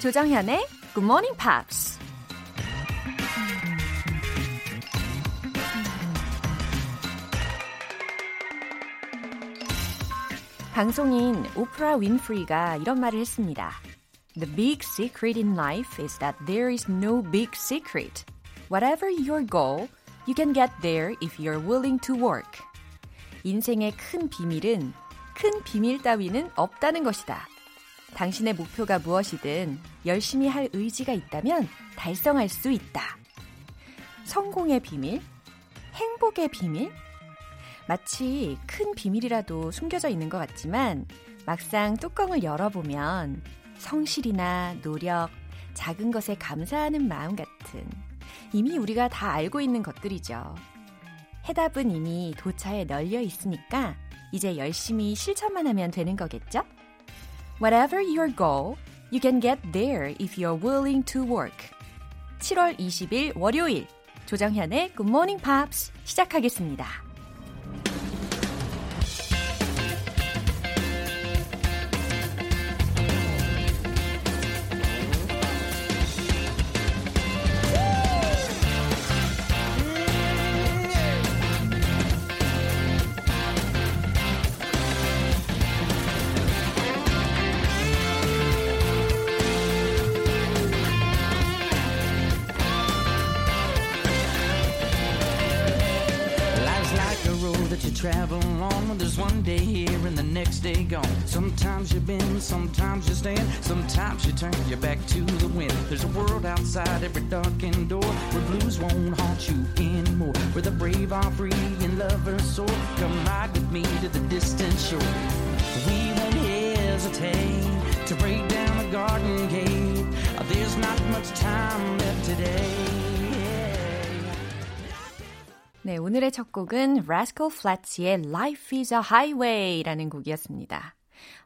조정현의 Good Morning Pops. 방송인 오프라 윈프리가 이런 말을 했습니다. The big secret in life is that there is no big secret. Whatever your goal, you can get there if you're willing to work. 인생의 큰 비밀은 큰 비밀 따위는 없다는 것이다. 당신의 목표가 무엇이든 열심히 할 의지가 있다면 달성할 수 있다. 성공의 비밀? 행복의 비밀? 마치 큰 비밀이라도 숨겨져 있는 것 같지만 막상 뚜껑을 열어보면 성실이나 노력, 작은 것에 감사하는 마음 같은 이미 우리가 다 알고 있는 것들이죠. 해답은 이미 도차에 널려 있으니까 이제 열심히 실천만 하면 되는 거겠죠? Whatever your goal, you can get there if you're willing to work. 7월 20일 월요일 조정현의 Good Morning Pops 시작하겠습니다. Sometimes you bend, sometimes you stand, sometimes you turn your back to the wind. There's a world outside every darkened door where blues won't haunt you anymore. Where the brave are free and lovers soar. Come ride with me to the distant shore. We won't hesitate to break down the garden gate. There's not much time left today. 네, 오늘의 첫 곡은 Rascal Flatts의 Life is a Highway라는 곡이었습니다.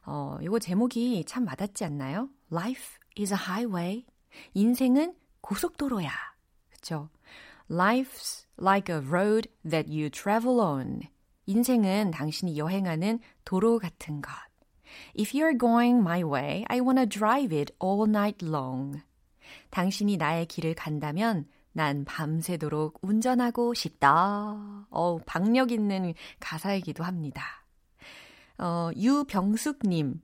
어, 이거 제목이 참 와닿지 않나요? Life is a highway. 인생은 고속도로야. 그쵸? Life's like a road that you travel on. 인생은 당신이 여행하는 도로 같은 것. If you're going my way, I wanna drive it all night long. 당신이 나의 길을 간다면 난 밤새도록 운전하고 싶다. 어, 박력 있는 가사이기도 합니다. 어, 유병숙님.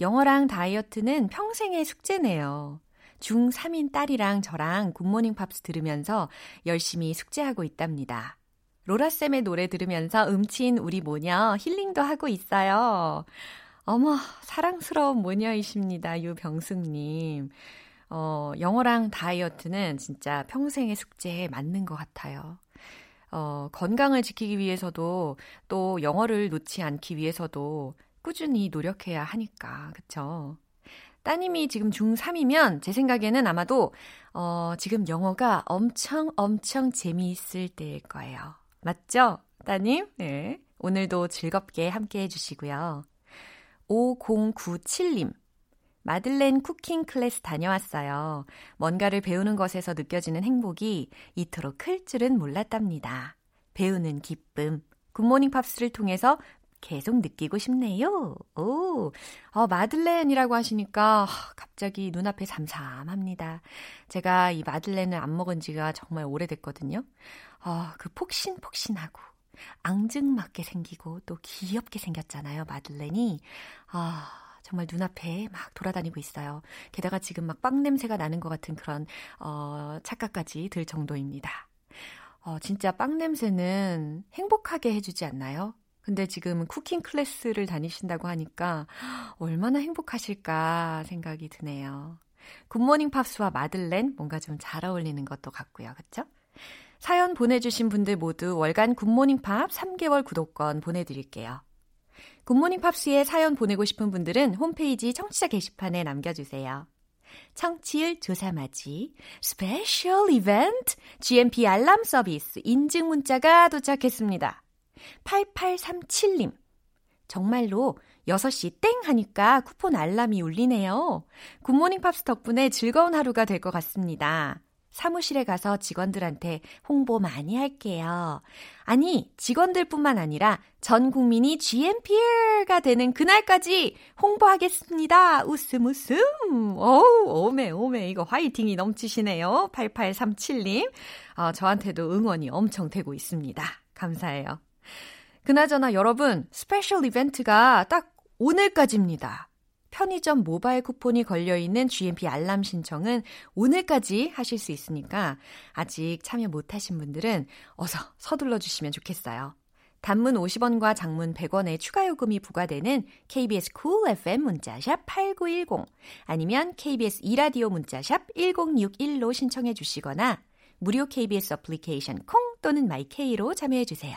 영어랑 다이어트는 평생의 숙제네요. 중3인 딸이랑 저랑 굿모닝 팝스 들으면서 열심히 숙제하고 있답니다. 로라쌤의 노래 들으면서 음치인 우리 모녀 힐링도 하고 있어요. 어머, 사랑스러운 모녀이십니다. 유병숙님. 어, 영어랑 다이어트는 진짜 평생의 숙제가 맞는 것 같아요. 어, 건강을 지키기 위해서도 또 영어를 놓지 않기 위해서도 꾸준히 노력해야 하니까, 그쵸? 따님이 지금 중3이면 제 생각에는 아마도, 어, 지금 영어가 엄청 엄청 재미있을 때일 거예요. 맞죠? 따님? 네. 오늘도 즐겁게 함께 해주시고요. 5097님. 마들렌 쿠킹 클래스 다녀왔어요. 뭔가를 배우는 것에서 느껴지는 행복이 이토록 클 줄은 몰랐답니다. 배우는 기쁨. 굿모닝 팝스를 통해서 계속 느끼고 싶네요. 오, 어, 마들렌이라고 하시니까 갑자기 눈앞에 잠잠합니다. 제가 이 마들렌을 안 먹은 지가 정말 오래됐거든요. 어, 그 폭신폭신하고 앙증맞게 생기고 또 귀엽게 생겼잖아요, 마들렌이. 아, 정말 눈앞에 막 돌아다니고 있어요. 게다가 지금 막 빵 냄새가 나는 것 같은 그런 어, 착각까지 들 정도입니다. 어, 진짜 빵 냄새는 행복하게 해주지 않나요? 근데 지금 cooking class를 다니신다고 하니까 얼마나 행복하실까 생각이 드네요. 굿모닝 팝스와 마들렌 뭔가 좀 잘 어울리는 것도 같고요. 그쵸? 사연 보내주신 분들 모두 월간 굿모닝 팝스 3개월 구독권 보내드릴게요. 굿모닝 팝스에 사연 보내고 싶은 분들은 홈페이지 청취자 게시판에 남겨주세요. 청취율 조사맞이 special 이벤트 GMP 알람 서비스 인증 문자가 도착했습니다. 8837님. 정말로 6시 땡 하니까 쿠폰 알람이 울리네요. 굿모닝 팝스 덕분에 즐거운 하루가 될 것 같습니다. 사무실에 가서 직원들한테 홍보 많이 할게요. 아니, 직원들뿐만 아니라 전 국민이 GMPer가 되는 그날까지 홍보하겠습니다. 웃음 웃음. 어우, 오메 오메 이거 화이팅이 넘치시네요. 8837님. 어, 저한테도 응원이 엄청 되고 있습니다. 감사해요. 그나저나 여러분, special 이벤트가 딱 오늘까지입니다. 편의점 모바일 쿠폰이 걸려있는 GMP 알람 신청은 오늘까지 하실 수 있으니까 아직 참여 못하신 분들은 어서 서둘러 주시면 좋겠어요. 단문 50원과 장문 100원의 추가 요금이 부과되는 KBS cool FM 문자샵 8910 아니면 KBS 2라디오 문자샵 1061로 신청해 주시거나 무료 KBS 어플리케이션 콩 또는 마이케이로 참여해 주세요.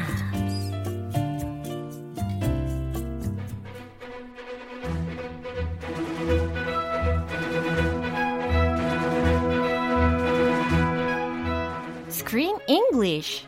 English.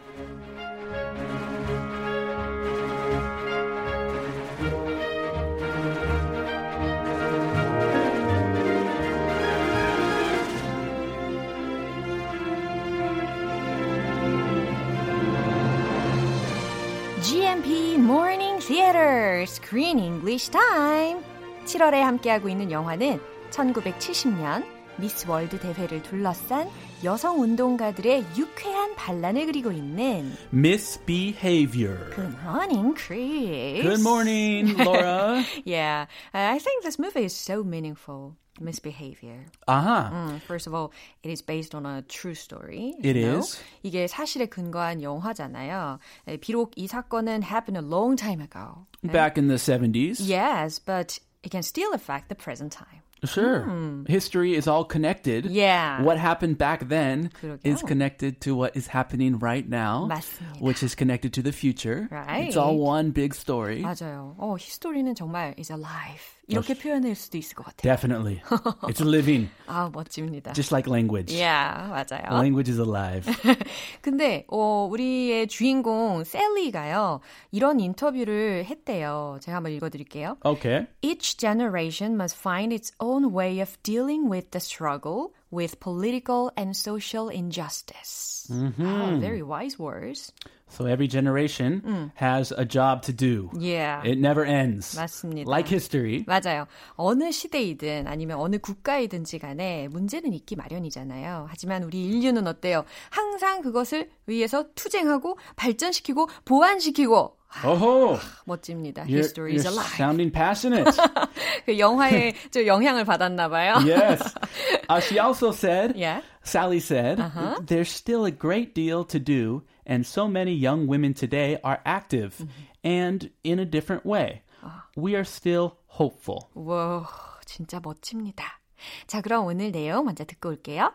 GMP Morning Theater Screen English Time. 7월에 함께하고 있는 영화는 1970년 미스 월드 대회를 둘러싼 여성 운동가들의 유쾌한 반란을 그리고 있는 Misbehavior. Good morning, Chris. Good morning, Laura. yeah, I think this movie is so meaningful. Misbehavior. Aha. Mm, first of all, it is based on a true story. It you know? is. 이게 사실에 근거한 영화잖아요. 에, 비록 이 사건은 happened a long time ago. Back in the 70s. Yes, but it can still affect the present time. Sure. History is all connected. Yeah. What happened back then is 그러게요. connected to what is happening right now, 맞습니다. which is connected to the future. It's all Right. one big story. 맞아요. 어, 히스토리는 정말 is alive. 이렇게 표현할 수도 있을 것 같아요. Definitely. it's living, 아, 멋집니다. just like language. yeah, 맞아요. Language is alive. 근데 어 우리의 주인공 셀리가요. 이런 인터뷰를 했대요. 제가 한번 읽어 드릴게요. Okay. Each generation must find its own way of dealing with the struggle with political and social injustice. Wow, very wise words. So every generation has a job to do. Yeah. It never ends. 맞습니다. Like history. 맞아요. 어느 시대이든 아니면 어느 국가이든지 간에 문제는 있기 마련이잖아요. 하지만 우리 인류는 어때요? 항상 그것을 위해서 투쟁하고 발전시키고 보완시키고 Oh, 멋집니다. you're, History is you're alive. sounding passionate. 그 영화에 좀 영향을 받았나 봐요. yes. Uh, she also said, Yeah. Sally said, Uh-huh. there's still a great deal to do, and so many young women today are active Mm-hmm. and in a different way. Ah. We are still hopeful. 와, 진짜 멋집니다. 자, 그럼 오늘 내용 먼저 듣고 올게요.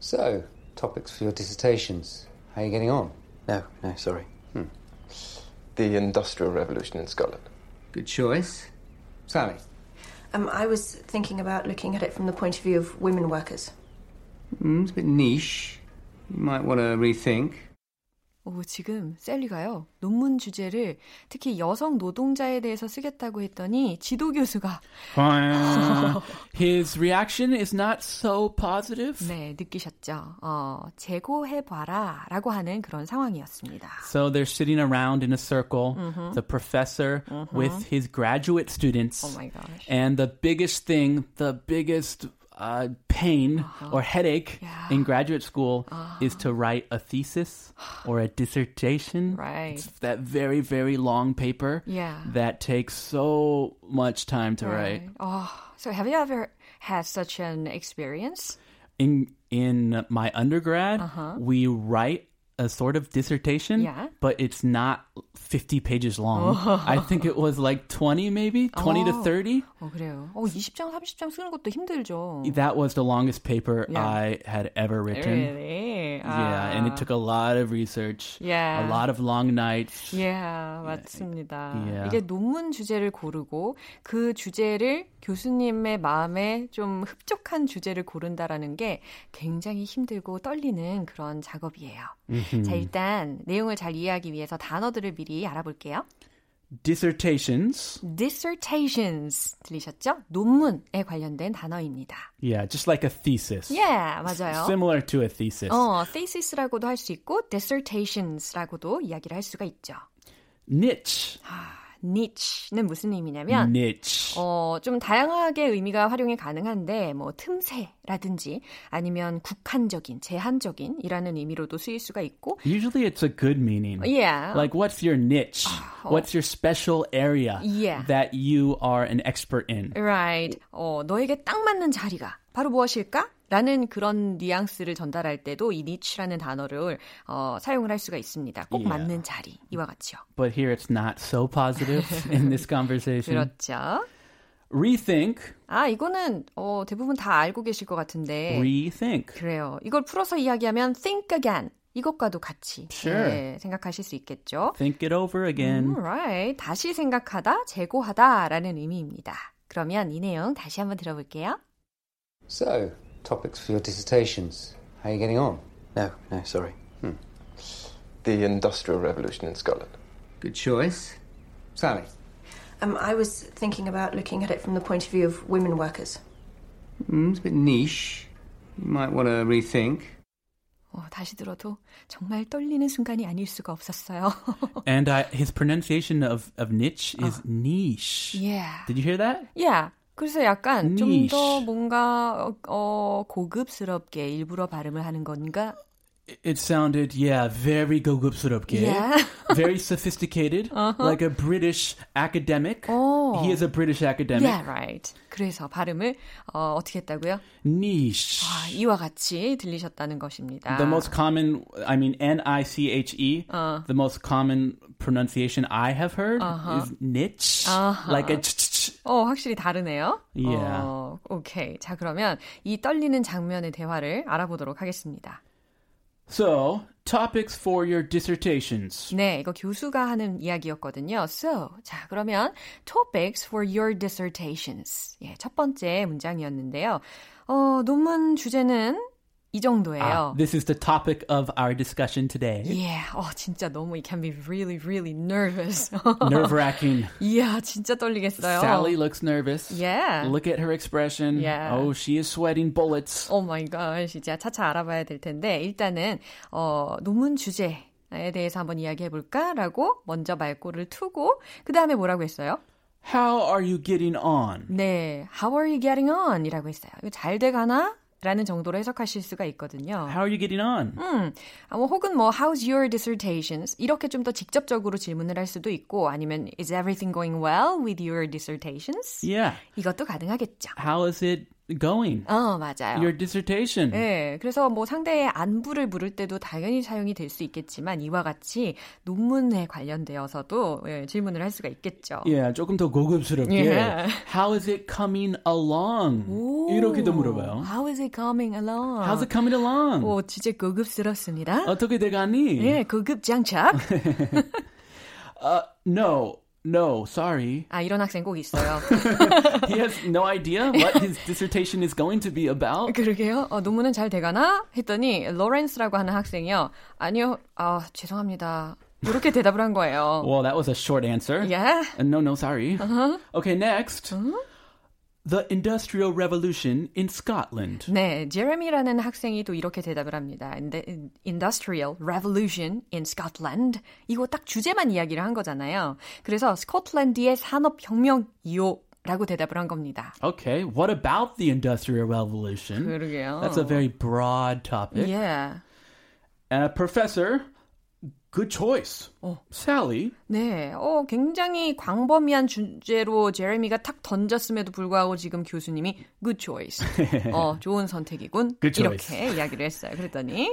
So, topics for your dissertations. How are you getting on? No, no, sorry. the Industrial Revolution in Scotland. Good choice. Sally? Um, I was thinking about looking at it from the point of view of women workers. Mm, it's a bit niche. You might want to rethink. 오, 지금 셀리가요. 논문 주제를 특히 여성 노동자에 대해서 쓰겠다고 했더니 지도 교수가 His reaction is not so positive. 네, 느끼셨죠. 어, 재고해 봐라 라고 하는 그런 상황이었습니다. So they're sitting around in a circle, the professor with his graduate students. Oh my gosh. And the biggest thing, the biggest uh, pain uh-huh. or headache Yeah. in graduate school uh-huh. is to write a thesis or a dissertation. Right. It's that very, very long paper Yeah. that takes so much time to write. Oh, so have you ever had such an experience? In in my undergrad, uh-huh. we write a sort of dissertation, Yeah. but it's not 50 pages long. I think it was like 20 maybe, 20 to Oh. 30. 어, 그래요. 어, 20장, 30장 쓰는 것도 힘들죠. That was the longest paper Yeah. I had ever written. Really? Yeah, and it took a lot of research, Yeah. a lot of long nights. Yeah, 맞습니다. Yeah. 이게 논문 주제를 고르고 그 주제를 교수님의 마음에 좀 흡족한 주제를 고른다라는 게 굉장히 힘들고 떨리는 그런 작업이에요. 자, 일단 내용을 잘 이해하기 위해서 단어들을 미리 알아볼게요. Dissertations, dissertations 들리셨죠? 논문에 관련된 단어입니다. yeah, just like a thesis. Yeah, 맞아요. Similar to a thesis. 어, thesis라고도 할 수 있고 dissertations라고도 이야기를 할 수가 있죠. Niche. Niche는 무슨 의미냐면 Niche. 어, 좀 다양하게 의미가 활용이 가능한데 뭐 틈새라든지 아니면 국한적인, 제한적인이라는 의미로도 쓰일 수가 있고 Usually it's a good meaning. yeah. Like, what's your niche? What's your special area Yeah. that you are an expert in? right. 어, 너에게 딱 맞는 자리가 바로 무엇일까? 라는 그런 뉘앙스를 전달할 때도 이 niche라는 단어를 어, 사용을 할 수가 있습니다. 꼭 Yeah. 맞는 자리 이와 같이요. But here it's not so positive in this conversation. 그렇죠. Rethink. 아, 이거는 어, 대부분 다 알고 계실 것 같은데 Rethink. 그래요. 이걸 풀어서 이야기하면 think again. 이것과도 같이 Sure. 네, 생각하실 수 있겠죠. Think it over again. Alright. 다시 생각하다, 재고하다라는 의미입니다. 그러면 이 내용 다시 한번 들어볼게요. So, topics for your dissertations. How are you getting on? No, no, sorry. The Industrial Revolution in Scotland. Good choice. Sally? Um, I was thinking about looking at it from the point of view of women workers. Mm, it's a bit niche. You might want to rethink. 어, 다시 들어도 정말 떨리는 순간이 아닐 수가 없었어요. And I, his pronunciation of, of niche is niche. yeah. Did you hear that? Yeah. 그래서 약간 좀 Niche. 더 뭔가 어, 어, 고급스럽게 일부러 발음을 하는 건가? It sounded, yeah, very 고급스럽게. Yeah. very sophisticated. Like a British academic. 어. He is a British academic. Yeah, right. 그래서 발음을 어, 어떻게 했다고요? Niche. 아, 이와 같이 들리셨다는 것입니다. The most common, I mean, N I C H E. The most common pronunciation I have heard is niche, like a ch. 어, 확실히 다르네요. Yeah. 어, 오케이. 자, 그러면 이 떨리는 장면의 대화를 알아보도록 하겠습니다. So, topics for your dissertations. 네, 이거 교수가 하는 이야기였거든요. So, 자, 그러면 topics for your dissertations. 예, 첫 번째 문장이었는데요. 어, 논문 주제는 이 정도예요. Ah, this is the topic of our discussion today. Yeah, 어, 진짜 너무 it can be really, really nervous. Nerve wracking. 이야, 진짜 떨리겠어요. Sally looks nervous. Yeah. Look at her expression. Yeah. Oh, she is sweating bullets. 오 마이 갓, 진짜 차차 알아봐야 될 텐데 일단은 어, 논문 주제에 대해서 한번 이야기해 볼까라고 먼저 말꼬를 투고 그 다음에 뭐라고 했어요? How are you getting on? 네, How are you getting on?이라고 했어요. 이거 잘 돼가나? 라는 정도로 해석하실 수가 있거든요. How are you getting on? 음, 아, 뭐 혹은 뭐 How's your dissertations? 이렇게 좀 더 직접적으로 질문을 할 수도 있고 아니면 Is everything going well with your dissertations? Yeah. 이것도 가능하겠죠. How is it going? 어, 맞아요. Your dissertation. 네, 그래서 뭐 상대의 안부를 물을 때도 당연히 사용이 될 수 있겠지만 이와 같이 논문에 관련되어서도 예, 질문을 할 수가 있겠죠. Yeah, 조금 더 고급스럽게. Yeah. How is it coming along? 오, 이렇게도 물어봐요. How is it coming along? How's it coming along? 오, 진짜 고급스럽습니다. 어떻게 돼가니? 예, 고급 장착. Uh, no, no, sorry. 아, 이런 학생 꼭 있어요. He has no idea what his dissertation is going to be about. 그러게요. 어, 논문은 잘 돼가나? 했더니 로렌스라고 하는 학생이요. 아니요, 아, 죄송합니다. 이렇게 대답을 한 거예요. Well, that was a short answer. Yeah. Uh, no, no, sorry. Okay, next. The Industrial Revolution in Scotland. 네, 제레미라는 학생이 또 이렇게 대답을 합니다. In- Industrial Revolution in Scotland. 이거 딱 주제만 이야기를 한 거잖아요. 그래서 스코틀랜드의 산업혁명이요. 라고 대답을 한 겁니다. Okay, what about the Industrial Revolution? 그러게요. That's a very broad topic. Yeah. Uh, professor, good choice. Sally, 네, 어, 굉장히 광범위한 주제로 제레미가 탁 던졌음에도 불구하고 지금 교수님이 good choice. 어, 좋은 선택이군. Good choice. 이렇게 이야기를 했어요. 그랬더니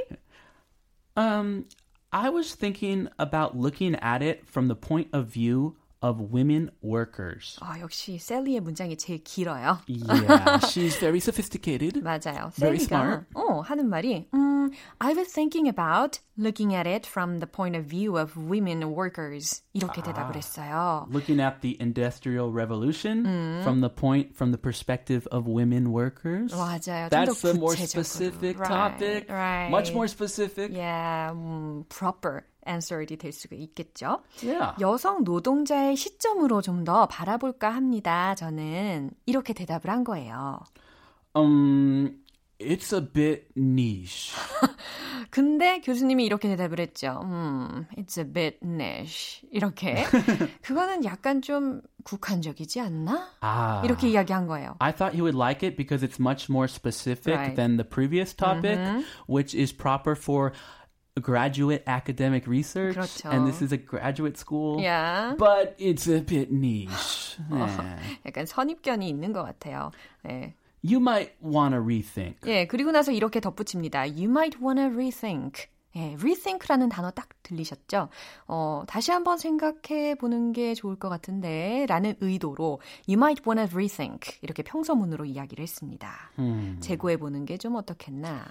um, I was thinking about looking at it from the point of view of women workers. 아, 역시 셀리의 문장이 제일 길어요. Yeah, she's very sophisticated. 맞아요. Very 셀리가 smart. 어, 하는 말이 음, I was thinking about looking at it from the point of view of women workers. 이렇게 대답을 했어요. Looking at the industrial revolution from the point from the perspective of women workers. 맞아요. 좀더 That's a more 구체적으로. specific Right, topic. right. Much more specific. Yeah, 음, proper Answer이 될 수가 있겠죠. Yeah. 여성 노동자의 시점으로 좀 더 바라볼까 합니다. 저는 이렇게 대답을 한 거예요. Um, it's a bit niche. 근데 교수님이 이렇게 대답을 했죠. 음, it's a bit niche. 이렇게. 그거는 약간 좀 국한적이지 않나? Ah. 이렇게 이야기한 거예요. I thought he would like it because it's much more specific Right. Mm-hmm. than the previous topic, which is proper for graduate academic research. 그렇죠. And this is a graduate school. Yeah. But it's a bit niche. Eh. 약간 선입견이 있는 것 같아요. 예. You might want to rethink. 예, 그리고 나서 이렇게 덧붙입니다. You might wanna rethink. 예, rethink라는 단어 딱 들리셨죠? 어, 다시 한번 생각해 보는 게 좋을 것 같은데, 라는 의도로 you might wanna rethink. 이렇게 평서문으로 이야기를 했습니다. 재고해 보는 게 좀 어떻겠나.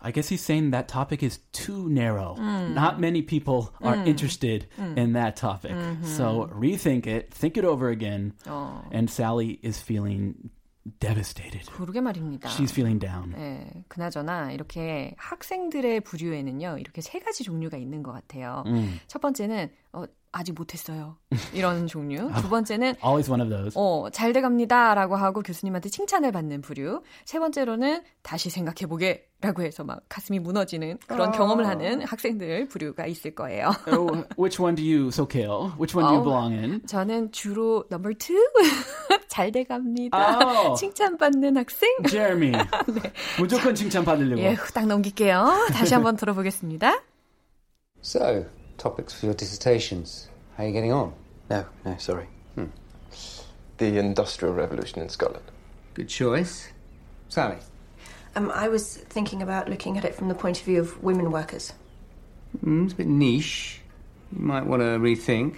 I guess he's saying that topic is too narrow. Not many people are interested in that topic. So rethink it, think it over again. 어, And Sally is feeling devastated. 그러게 말입니다. She's feeling down. 예, 그나저나 이렇게 학생들의 부류에는요, 이렇게 세 가지 종류가 있는 것 같아요. 첫 번째는 어, 아직 못했어요. 이런 종류. 두 번째는 Always one of those. 어, 잘 돼갑니다. 라고 하고 교수님한테 칭찬을 받는 부류. 세 번째로는 다시 생각해보게. 라고 해서 막 가슴이 무너지는 그런 경험을 하는 학생들 부류가 있을 거예요. Oh, which one do you, 속할래? Which one do you Oh. belong in? 저는 주로 number two. 잘 돼갑니다. 아우. 칭찬받는 학생. Jeremy. 무조건 칭찬 받으려고. 예, 후딱 넘길게요. 다시 한번 들어보겠습니다. So, topics for your dissertations. How are you getting on? No, no, sorry. The Industrial Revolution in Scotland. Good choice. Sally? Um, I was thinking about looking at it from the point of view of women workers. Mm, it's a bit niche. You might want to rethink.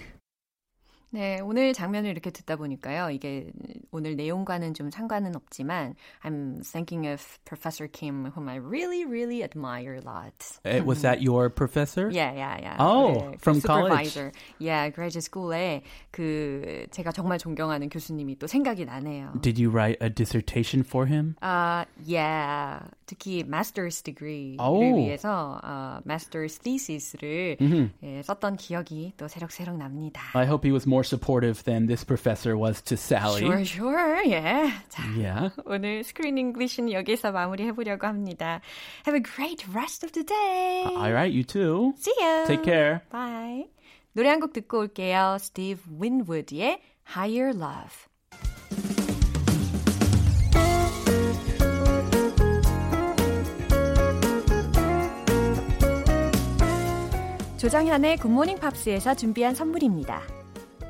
네, 오늘 장면을 이렇게 듣다 보니까요. 이게 오늘 내용과는 좀 상관은 없지만 I'm thinking of Professor Kim, whom I really, really admire a lot. Eh, Was that your professor? Yeah, yeah, yeah. Oh, 네, from supervisor. Yeah, graduate school에 그 제가 정말 존경하는 교수님이 또 생각이 나네요. Did you write a dissertation for him? 아, yeah. 특히 master's degree를 오. 위해서 어, master's thesis를 예, 썼던 기억이 또 새록새록 납니다. I hope he was more supportive than this professor was to Sally. Sure, sure. 예. 자, Yeah. 오늘 스크린 잉글리시는 여기서 마무리해 보려고 합니다. Have a great rest of the day. All right, you too. See you. Take care. Bye. 노래 한 곡 듣고 올게요. Steve Winwood의 Higher Love. 조장현의 굿모닝 팝스에서 준비한 선물입니다.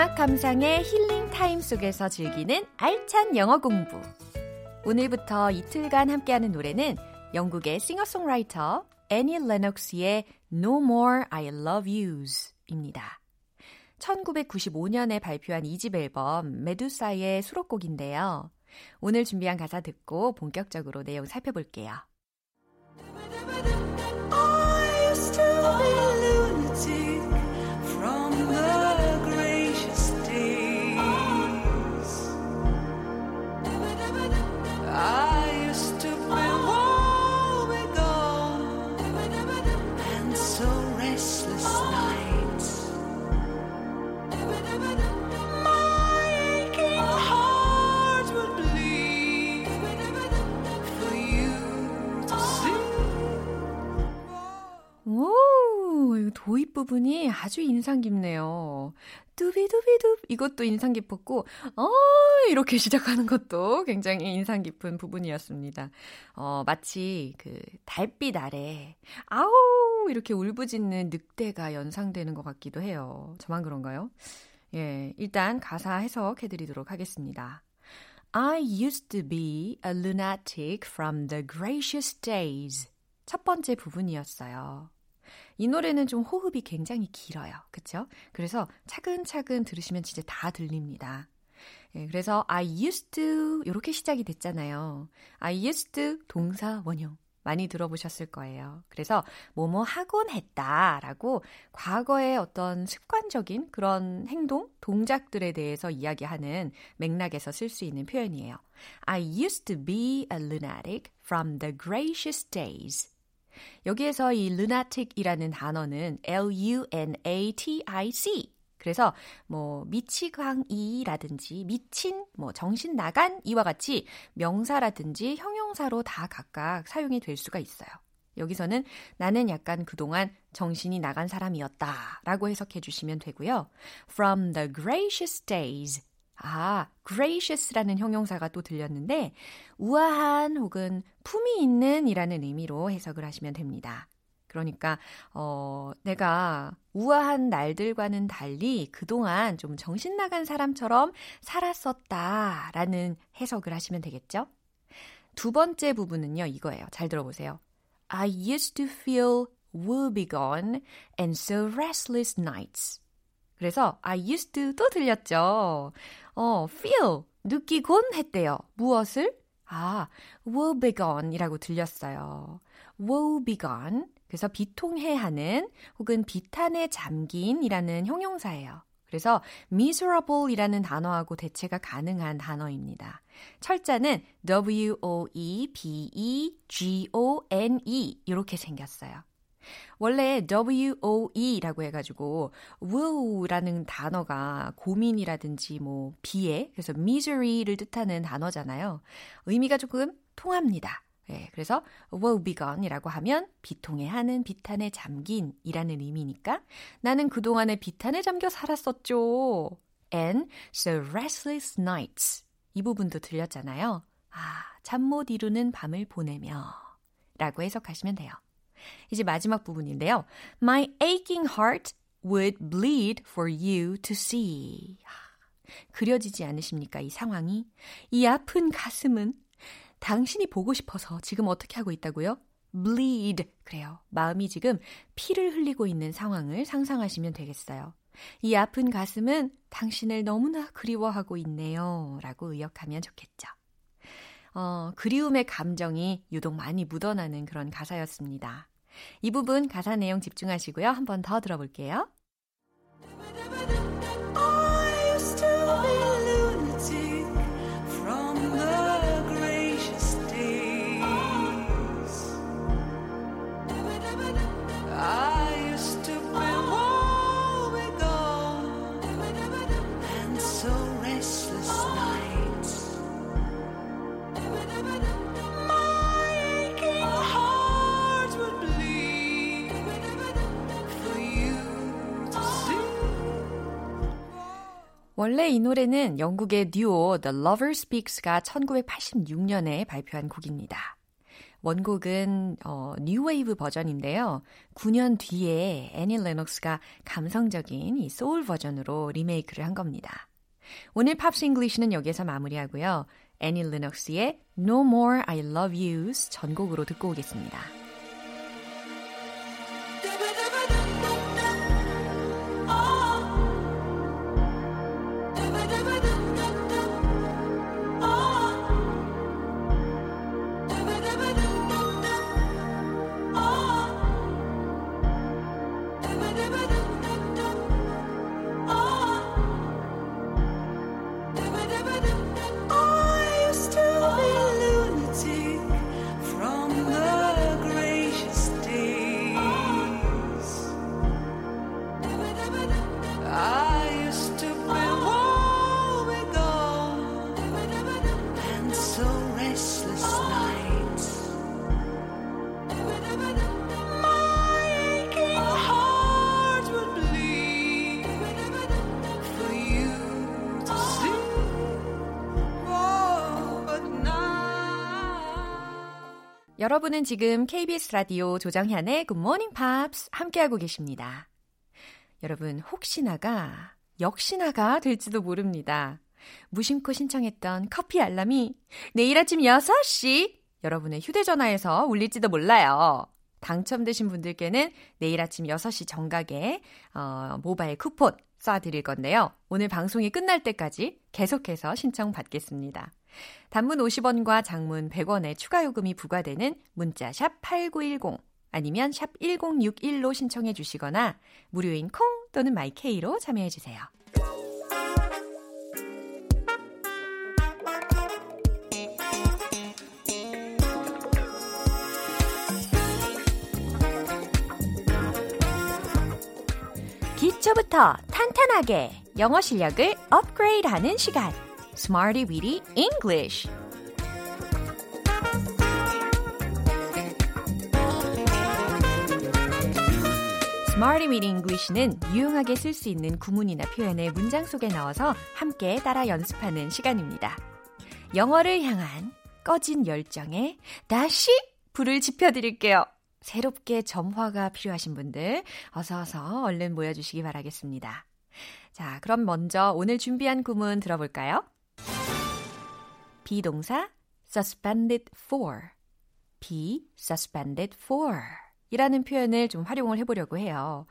음악 감상의 힐링 타임 속에서 즐기는 알찬 영어 공부. 오늘부터 이틀간 함께하는 노래는 영국의 싱어송라이터 애니 레녹스의 No More I Love You's입니다. 1995년에 발표한 2집 앨범 메두사의 수록곡인데요. 오늘 준비한 가사 듣고 본격적으로 내용 살펴볼게요. 부분이 아주 인상 깊네요. 뚜비두비두 이것도 인상 깊었고 어 이렇게 시작하는 것도 굉장히 인상 깊은 부분이었습니다. 어 마치 그 달빛 아래 아우 이렇게 울부짖는 늑대가 연상되는 것 같기도 해요. 저만 그런가요? 예, 일단 가사 해석해 드리도록 하겠습니다. I used to be a lunatic from the gracious days. 첫 번째 부분이었어요. 이 노래는 좀 호흡이 굉장히 길어요. 그쵸? 그래서 차근차근 들으시면 진짜 다 들립니다. 예, 그래서 I used to 이렇게 시작이 됐잖아요. I used to 동사 원형 많이 들어보셨을 거예요. 그래서 뭐뭐 하곤 했다라고 과거의 어떤 습관적인 그런 행동, 동작들에 대해서 이야기하는 맥락에서 쓸 수 있는 표현이에요. I used to be a lunatic from the gracious days. 여기에서 이 lunatic이라는 단어는 L-U-N-A-T-I-C 그래서 뭐 미치광이라든지 미친, 뭐 정신 나간 이와 같이 명사라든지 형용사로 다 각각 사용이 될 수가 있어요. 여기서는 나는 약간 그동안 정신이 나간 사람이었다 라고 해석해 주시면 되고요. From the gracious days. 아, gracious라는 형용사가 또 들렸는데 우아한 혹은 품이 있는 이라는 의미로 해석을 하시면 됩니다. 그러니까 어 내가 우아한 날들과는 달리 그동안 좀 정신 나간 사람처럼 살았었다라는 해석을 하시면 되겠죠? 두 번째 부분은요, 이거예요. 잘 들어보세요. I used to feel woebegone and so restless nights. 그래서 I used to 또 들렸죠. 어, feel 느끼곤 했대요. 무엇을? 아, woebegone이라고 들렸어요. woebegone 그래서 비통해하는 혹은 비탄에 잠긴이라는 형용사예요. 그래서 miserable이라는 단어하고 대체가 가능한 단어입니다. 철자는 W-O-E-B-E-G-O-N-E 이렇게 생겼어요. 원래 WOE라고 해가지고 woo라는 단어가 고민이라든지 뭐 비애, 그래서 misery를 뜻하는 단어잖아요. 의미가 조금 통합니다. 예, 그래서 woebegone이라고 하면 비통해하는 비탄에 잠긴이라는 의미니까 나는 그동안에 비탄에 잠겨 살았었죠. And so restless nights 이 부분도 들렸잖아요. 아, 잠 못 이루는 밤을 보내며 라고 해석하시면 돼요. 이제 마지막 부분인데요. My aching heart would bleed for you to see. 그려지지 않으십니까? 이 상황이. 이 아픈 가슴은 당신이 보고 싶어서 지금 어떻게 하고 있다고요? bleed. 그래요. 마음이 지금 피를 흘리고 있는 상황을 상상하시면 되겠어요. 이 아픈 가슴은 당신을 너무나 그리워하고 있네요. 라고 의역하면 좋겠죠. 어, 그리움의 감정이 유독 많이 묻어나는 그런 가사였습니다. 이 부분 가사 내용 집중하시고요. 한 번 더 들어볼게요. 원래 이 노래는 영국의 듀오 The Lover Speaks가 1986년에 발표한 곡입니다. 원곡은 어, 뉴웨이브 버전인데요. 9년 뒤에 애니 레녹스가 감성적인 이 소울 버전으로 리메이크를 한 겁니다. 오늘 Pops English는 여기서 마무리하고요. 애니 레녹스의 No More I Love You's 전곡으로 듣고 오겠습니다. 여러분은 지금 KBS 라디오 조정현의 Morning Pops 함께하고 계십니다. 여러분 혹시나가 역시나가 될지도 모릅니다. 무심코 신청했던 커피 알람이 내일 아침 6시 여러분의 휴대전화에서 울릴지도 몰라요. 당첨되신 분들께는 내일 아침 6시 정각에 어, 모바일 쿠폰 쏴드릴 건데요. 오늘 방송이 끝날 때까지 계속해서 신청 받겠습니다. 단문 50원과 장문 100원의 추가 요금이 부과되는 문자 샵 8910 아니면 샵 1061로 신청해 주시거나 무료인 콩 또는 마이케이로 참여해 주세요. 기초부터 탄탄하게 영어 실력을 업그레이드하는 시간. Smarty Weedy English. Smarty Weedy English는 유용하게 쓸 수 있는 구문이나 표현을 문장 속에 넣어서 함께 따라 연습하는 시간입니다. 영어를 향한 꺼진 열정에 다시 불을 지펴드릴게요. 새롭게 점화가 필요하신 분들 어서 어서 얼른 모여주시기 바라겠습니다. 자, 그럼 먼저 오늘 준비한 구문 들어볼까요? 비동사 suspended for, be suspended for 이라는 표현을 좀 활용을 해보려고 해요.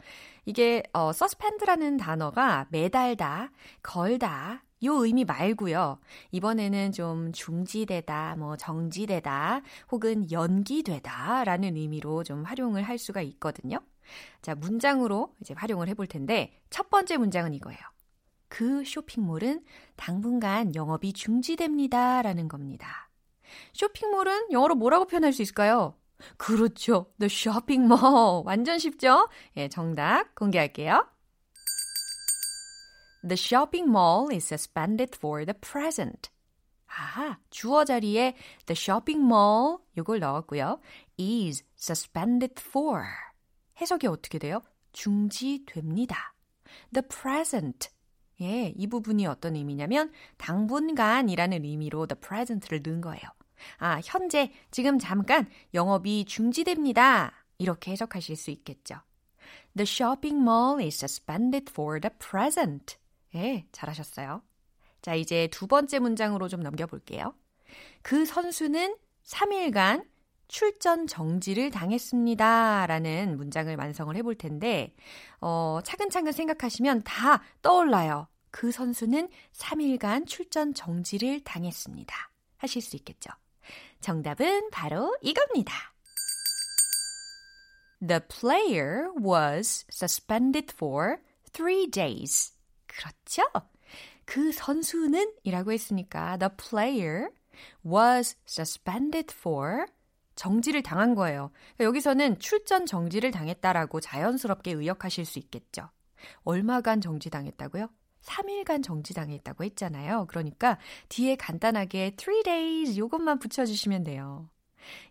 이게 어, suspend라는 단어가 매달다, 걸다 요 의미 말고요. 이번에는 좀 중지되다, 뭐 정지되다, 혹은 연기되다 라는 의미로 좀 활용을 할 수가 있거든요. 자, 문장으로 이제 활용을 해볼 텐데, 첫 번째 문장은 이거예요. 그 쇼핑몰은 당분간 영업이 중지됩니다. 라는 겁니다. 쇼핑몰은 영어로 뭐라고 표현할 수 있을까요? 그렇죠. The shopping mall. 완전 쉽죠? 예, 정답 공개할게요. The shopping mall is suspended for the present. 아, 주어 자리에 the shopping mall 요걸 넣었고요. is suspended for. 해석이 어떻게 돼요? 중지됩니다. The present. 예, 이 부분이 어떤 의미냐면 당분간이라는 의미로 the present를 넣은 거예요. 아, 현재 지금 잠깐 영업이 중지됩니다. 이렇게 해석하실 수 있겠죠. The shopping mall is suspended for the present. 예, 잘하셨어요. 자, 이제 두 번째 문장으로 좀 넘겨볼게요. 그 선수는 3일간 출전 정지를 당했습니다. 라는 문장을 완성을 해볼 텐데, 어, 차근차근 생각하시면 다 떠올라요. 그 선수는 3일간 출전 정지를 당했습니다. 하실 수 있겠죠. 정답은 바로 이겁니다. The player was suspended for three days. 그렇죠? 그 선수는 이라고 했으니까 the player was suspended for 정지를 당한 거예요. 그러니까 여기서는 출전 정지를 당했다라고 자연스럽게 의역하실 수 있겠죠. 얼마간 정지당했다고요? 3일간 정지당했다고 했잖아요. 그러니까 뒤에 간단하게 3 days 요것만 붙여주시면 돼요.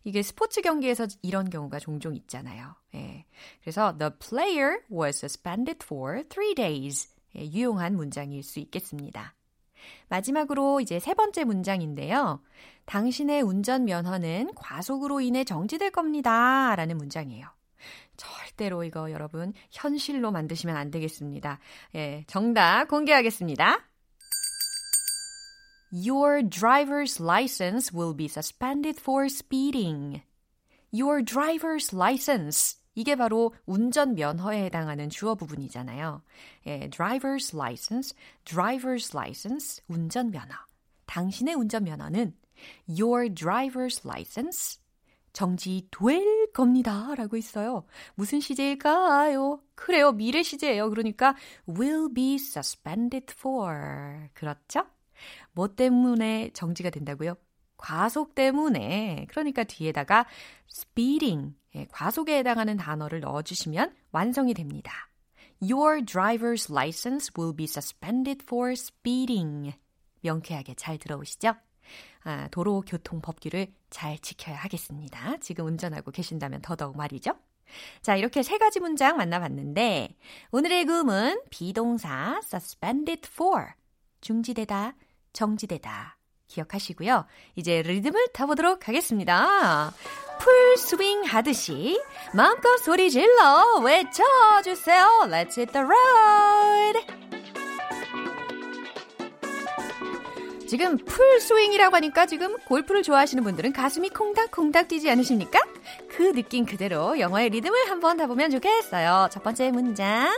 이게 스포츠 경기에서 이런 경우가 종종 있잖아요. 예. 그래서 the player was suspended for 3 days. 예, 유용한 문장일 수 있겠습니다. 마지막으로 이제 세 번째 문장인데요. 당신의 운전 면허는 과속으로 인해 정지될 겁니다. 라는 문장이에요. 절대로 이거 여러분 현실로 만드시면 안 되겠습니다. 예, 정답 공개하겠습니다. Your driver's license will be suspended for speeding. Your driver's license. 이게 바로 운전 면허에 해당하는 주어 부분이잖아요. 예, driver's license, driver's license, 운전 면허. 당신의 운전 면허는 your driver's license 정지될 겁니다. 라고 있어요. 무슨 시제일까요? 그래요. 미래 시제예요. 그러니까 will be suspended for. 그렇죠? 뭐 때문에 정지가 된다고요? 과속 때문에. 그러니까 뒤에다가 speeding, 예, 과속에 해당하는 단어를 넣어주시면 완성이 됩니다. Your driver's license will be suspended for speeding. 명쾌하게 잘 들어오시죠? 아, 도로교통법규를 잘 지켜야 하겠습니다. 지금 운전하고 계신다면 더더욱 말이죠. 자, 이렇게 세 가지 문장 만나봤는데 오늘의 구문 비동사 suspended for 중지되다, 정지되다 기억하시고요. 이제 리듬을 타보도록 하겠습니다. 풀 스윙 하듯이 마음껏 소리 질러 외쳐주세요. Let's hit the road. 지금 풀 스윙이라고 하니까 지금 골프를 좋아하시는 분들은 가슴이 콩닥콩닥 뛰지 않으십니까? 그 느낌 그대로 영어의 리듬을 한번 타보면 좋겠어요. 첫 번째 문장.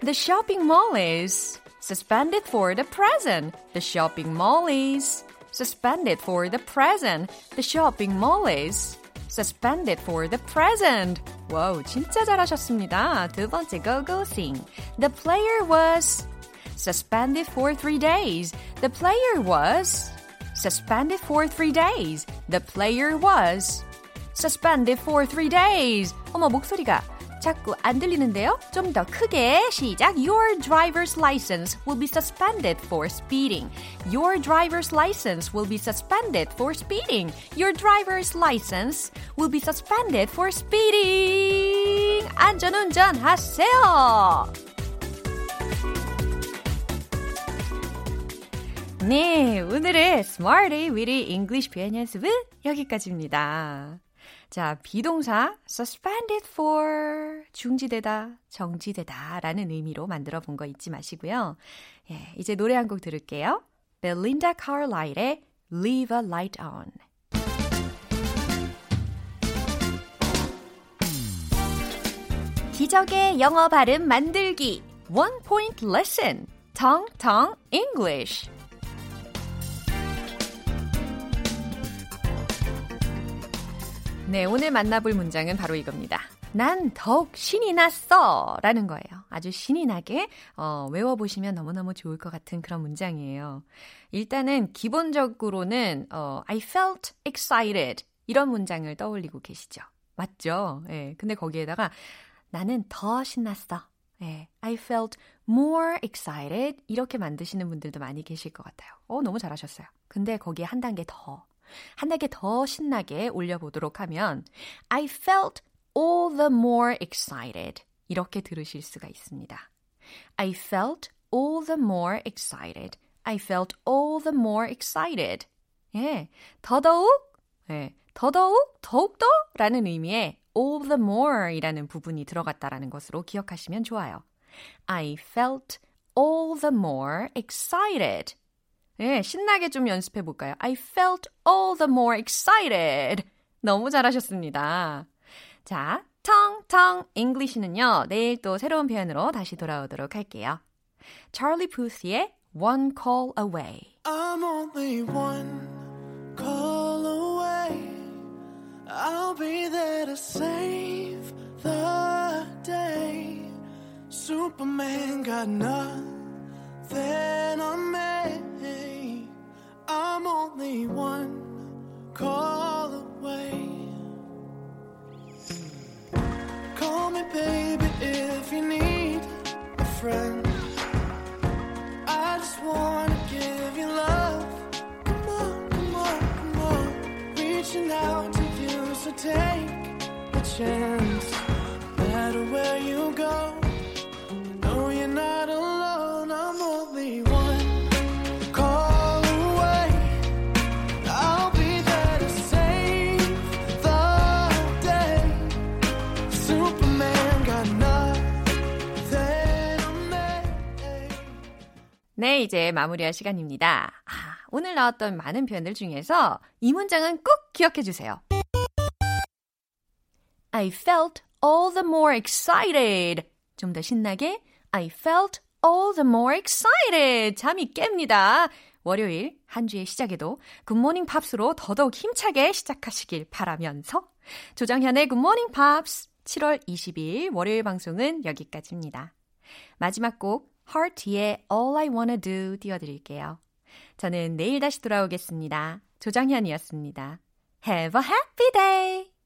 The shopping mall is suspended for the present. The shopping mall is suspended for the present. The shopping mall is suspended for the present. 와우, 진짜 잘하셨습니다. 두 번째 go go sing. The player was suspended for three days. The player was suspended for three days. The player was suspended for three days. 어머, 목소리가 자꾸 안 들리는데요? 좀 더 크게 시작. Your driver's license will be suspended for speeding. Your driver's license will be suspended for speeding. Your driver's license will be suspended for speeding. 안전운전 하세요. 네, 오늘의 Smarty Weedy English 표현 연습은 여기까지입니다. 자, 비동사 suspended for 중지되다, 정지되다 라는 의미로 만들어 본 거 잊지 마시고요. 예, 이제 노래 한 곡 들을게요. 벨린다 카를라일의 Leave a Light On. 기적의 영어 발음 만들기 One Point Lesson Tong English 네, 오늘 만나볼 문장은 바로 이겁니다. 난 더욱 신이 났어! 라는 거예요. 아주 신이 나게 어, 외워보시면 너무너무 좋을 것 같은 그런 문장이에요. 일단은 기본적으로는 어, I felt excited 이런 문장을 떠올리고 계시죠. 맞죠? 예, 근데 거기에다가 나는 더 신났어. 예, I felt more excited 이렇게 만드시는 분들도 많이 계실 것 같아요. 어, 너무 잘하셨어요. 근데 거기에 한 단계 더 한 단계 더 신나게 올려보도록 하면 I felt all the more excited 이렇게 들으실 수가 있습니다. I felt all the more excited. I felt all the more excited. 예, 더더욱, 예, 더더욱, 더욱더 라는 의미의 all the more 이라는 부분이 들어갔다라는 것으로 기억하시면 좋아요. I felt all the more excited. 네, 신나게 좀 연습해 볼까요? I felt all the more excited. 너무 잘하셨습니다. 자, 텅텅 English는요, 내일 또 새로운 표현으로 다시 돌아오도록 할게요. 찰리 푸스의 One Call Away. I'm only one call away. I'll be there to save the day. Superman got nothing on me. I'm only one call away. Call me, baby, if you need a friend. I just wanna give you love. Come on, come on, come on. Reaching out to you, so take a chance. No matter 네, 이제 마무리할 시간입니다. 아, 오늘 나왔던 많은 표현들 중에서 이 문장은 꼭 기억해 주세요. I felt all the more excited. 좀 더 신나게 I felt all the more excited. 잠이 깹니다. 월요일 한 주의 시작에도 굿모닝 팝스로 더더욱 힘차게 시작하시길 바라면서 조정현의 굿모닝 팝스 7월 22일 월요일 방송은 여기까지입니다. 마지막 곡 Heart의 All I Wanna Do 띄워드릴게요. 저는 내일 다시 돌아오겠습니다. 조정현이었습니다. Have a happy day!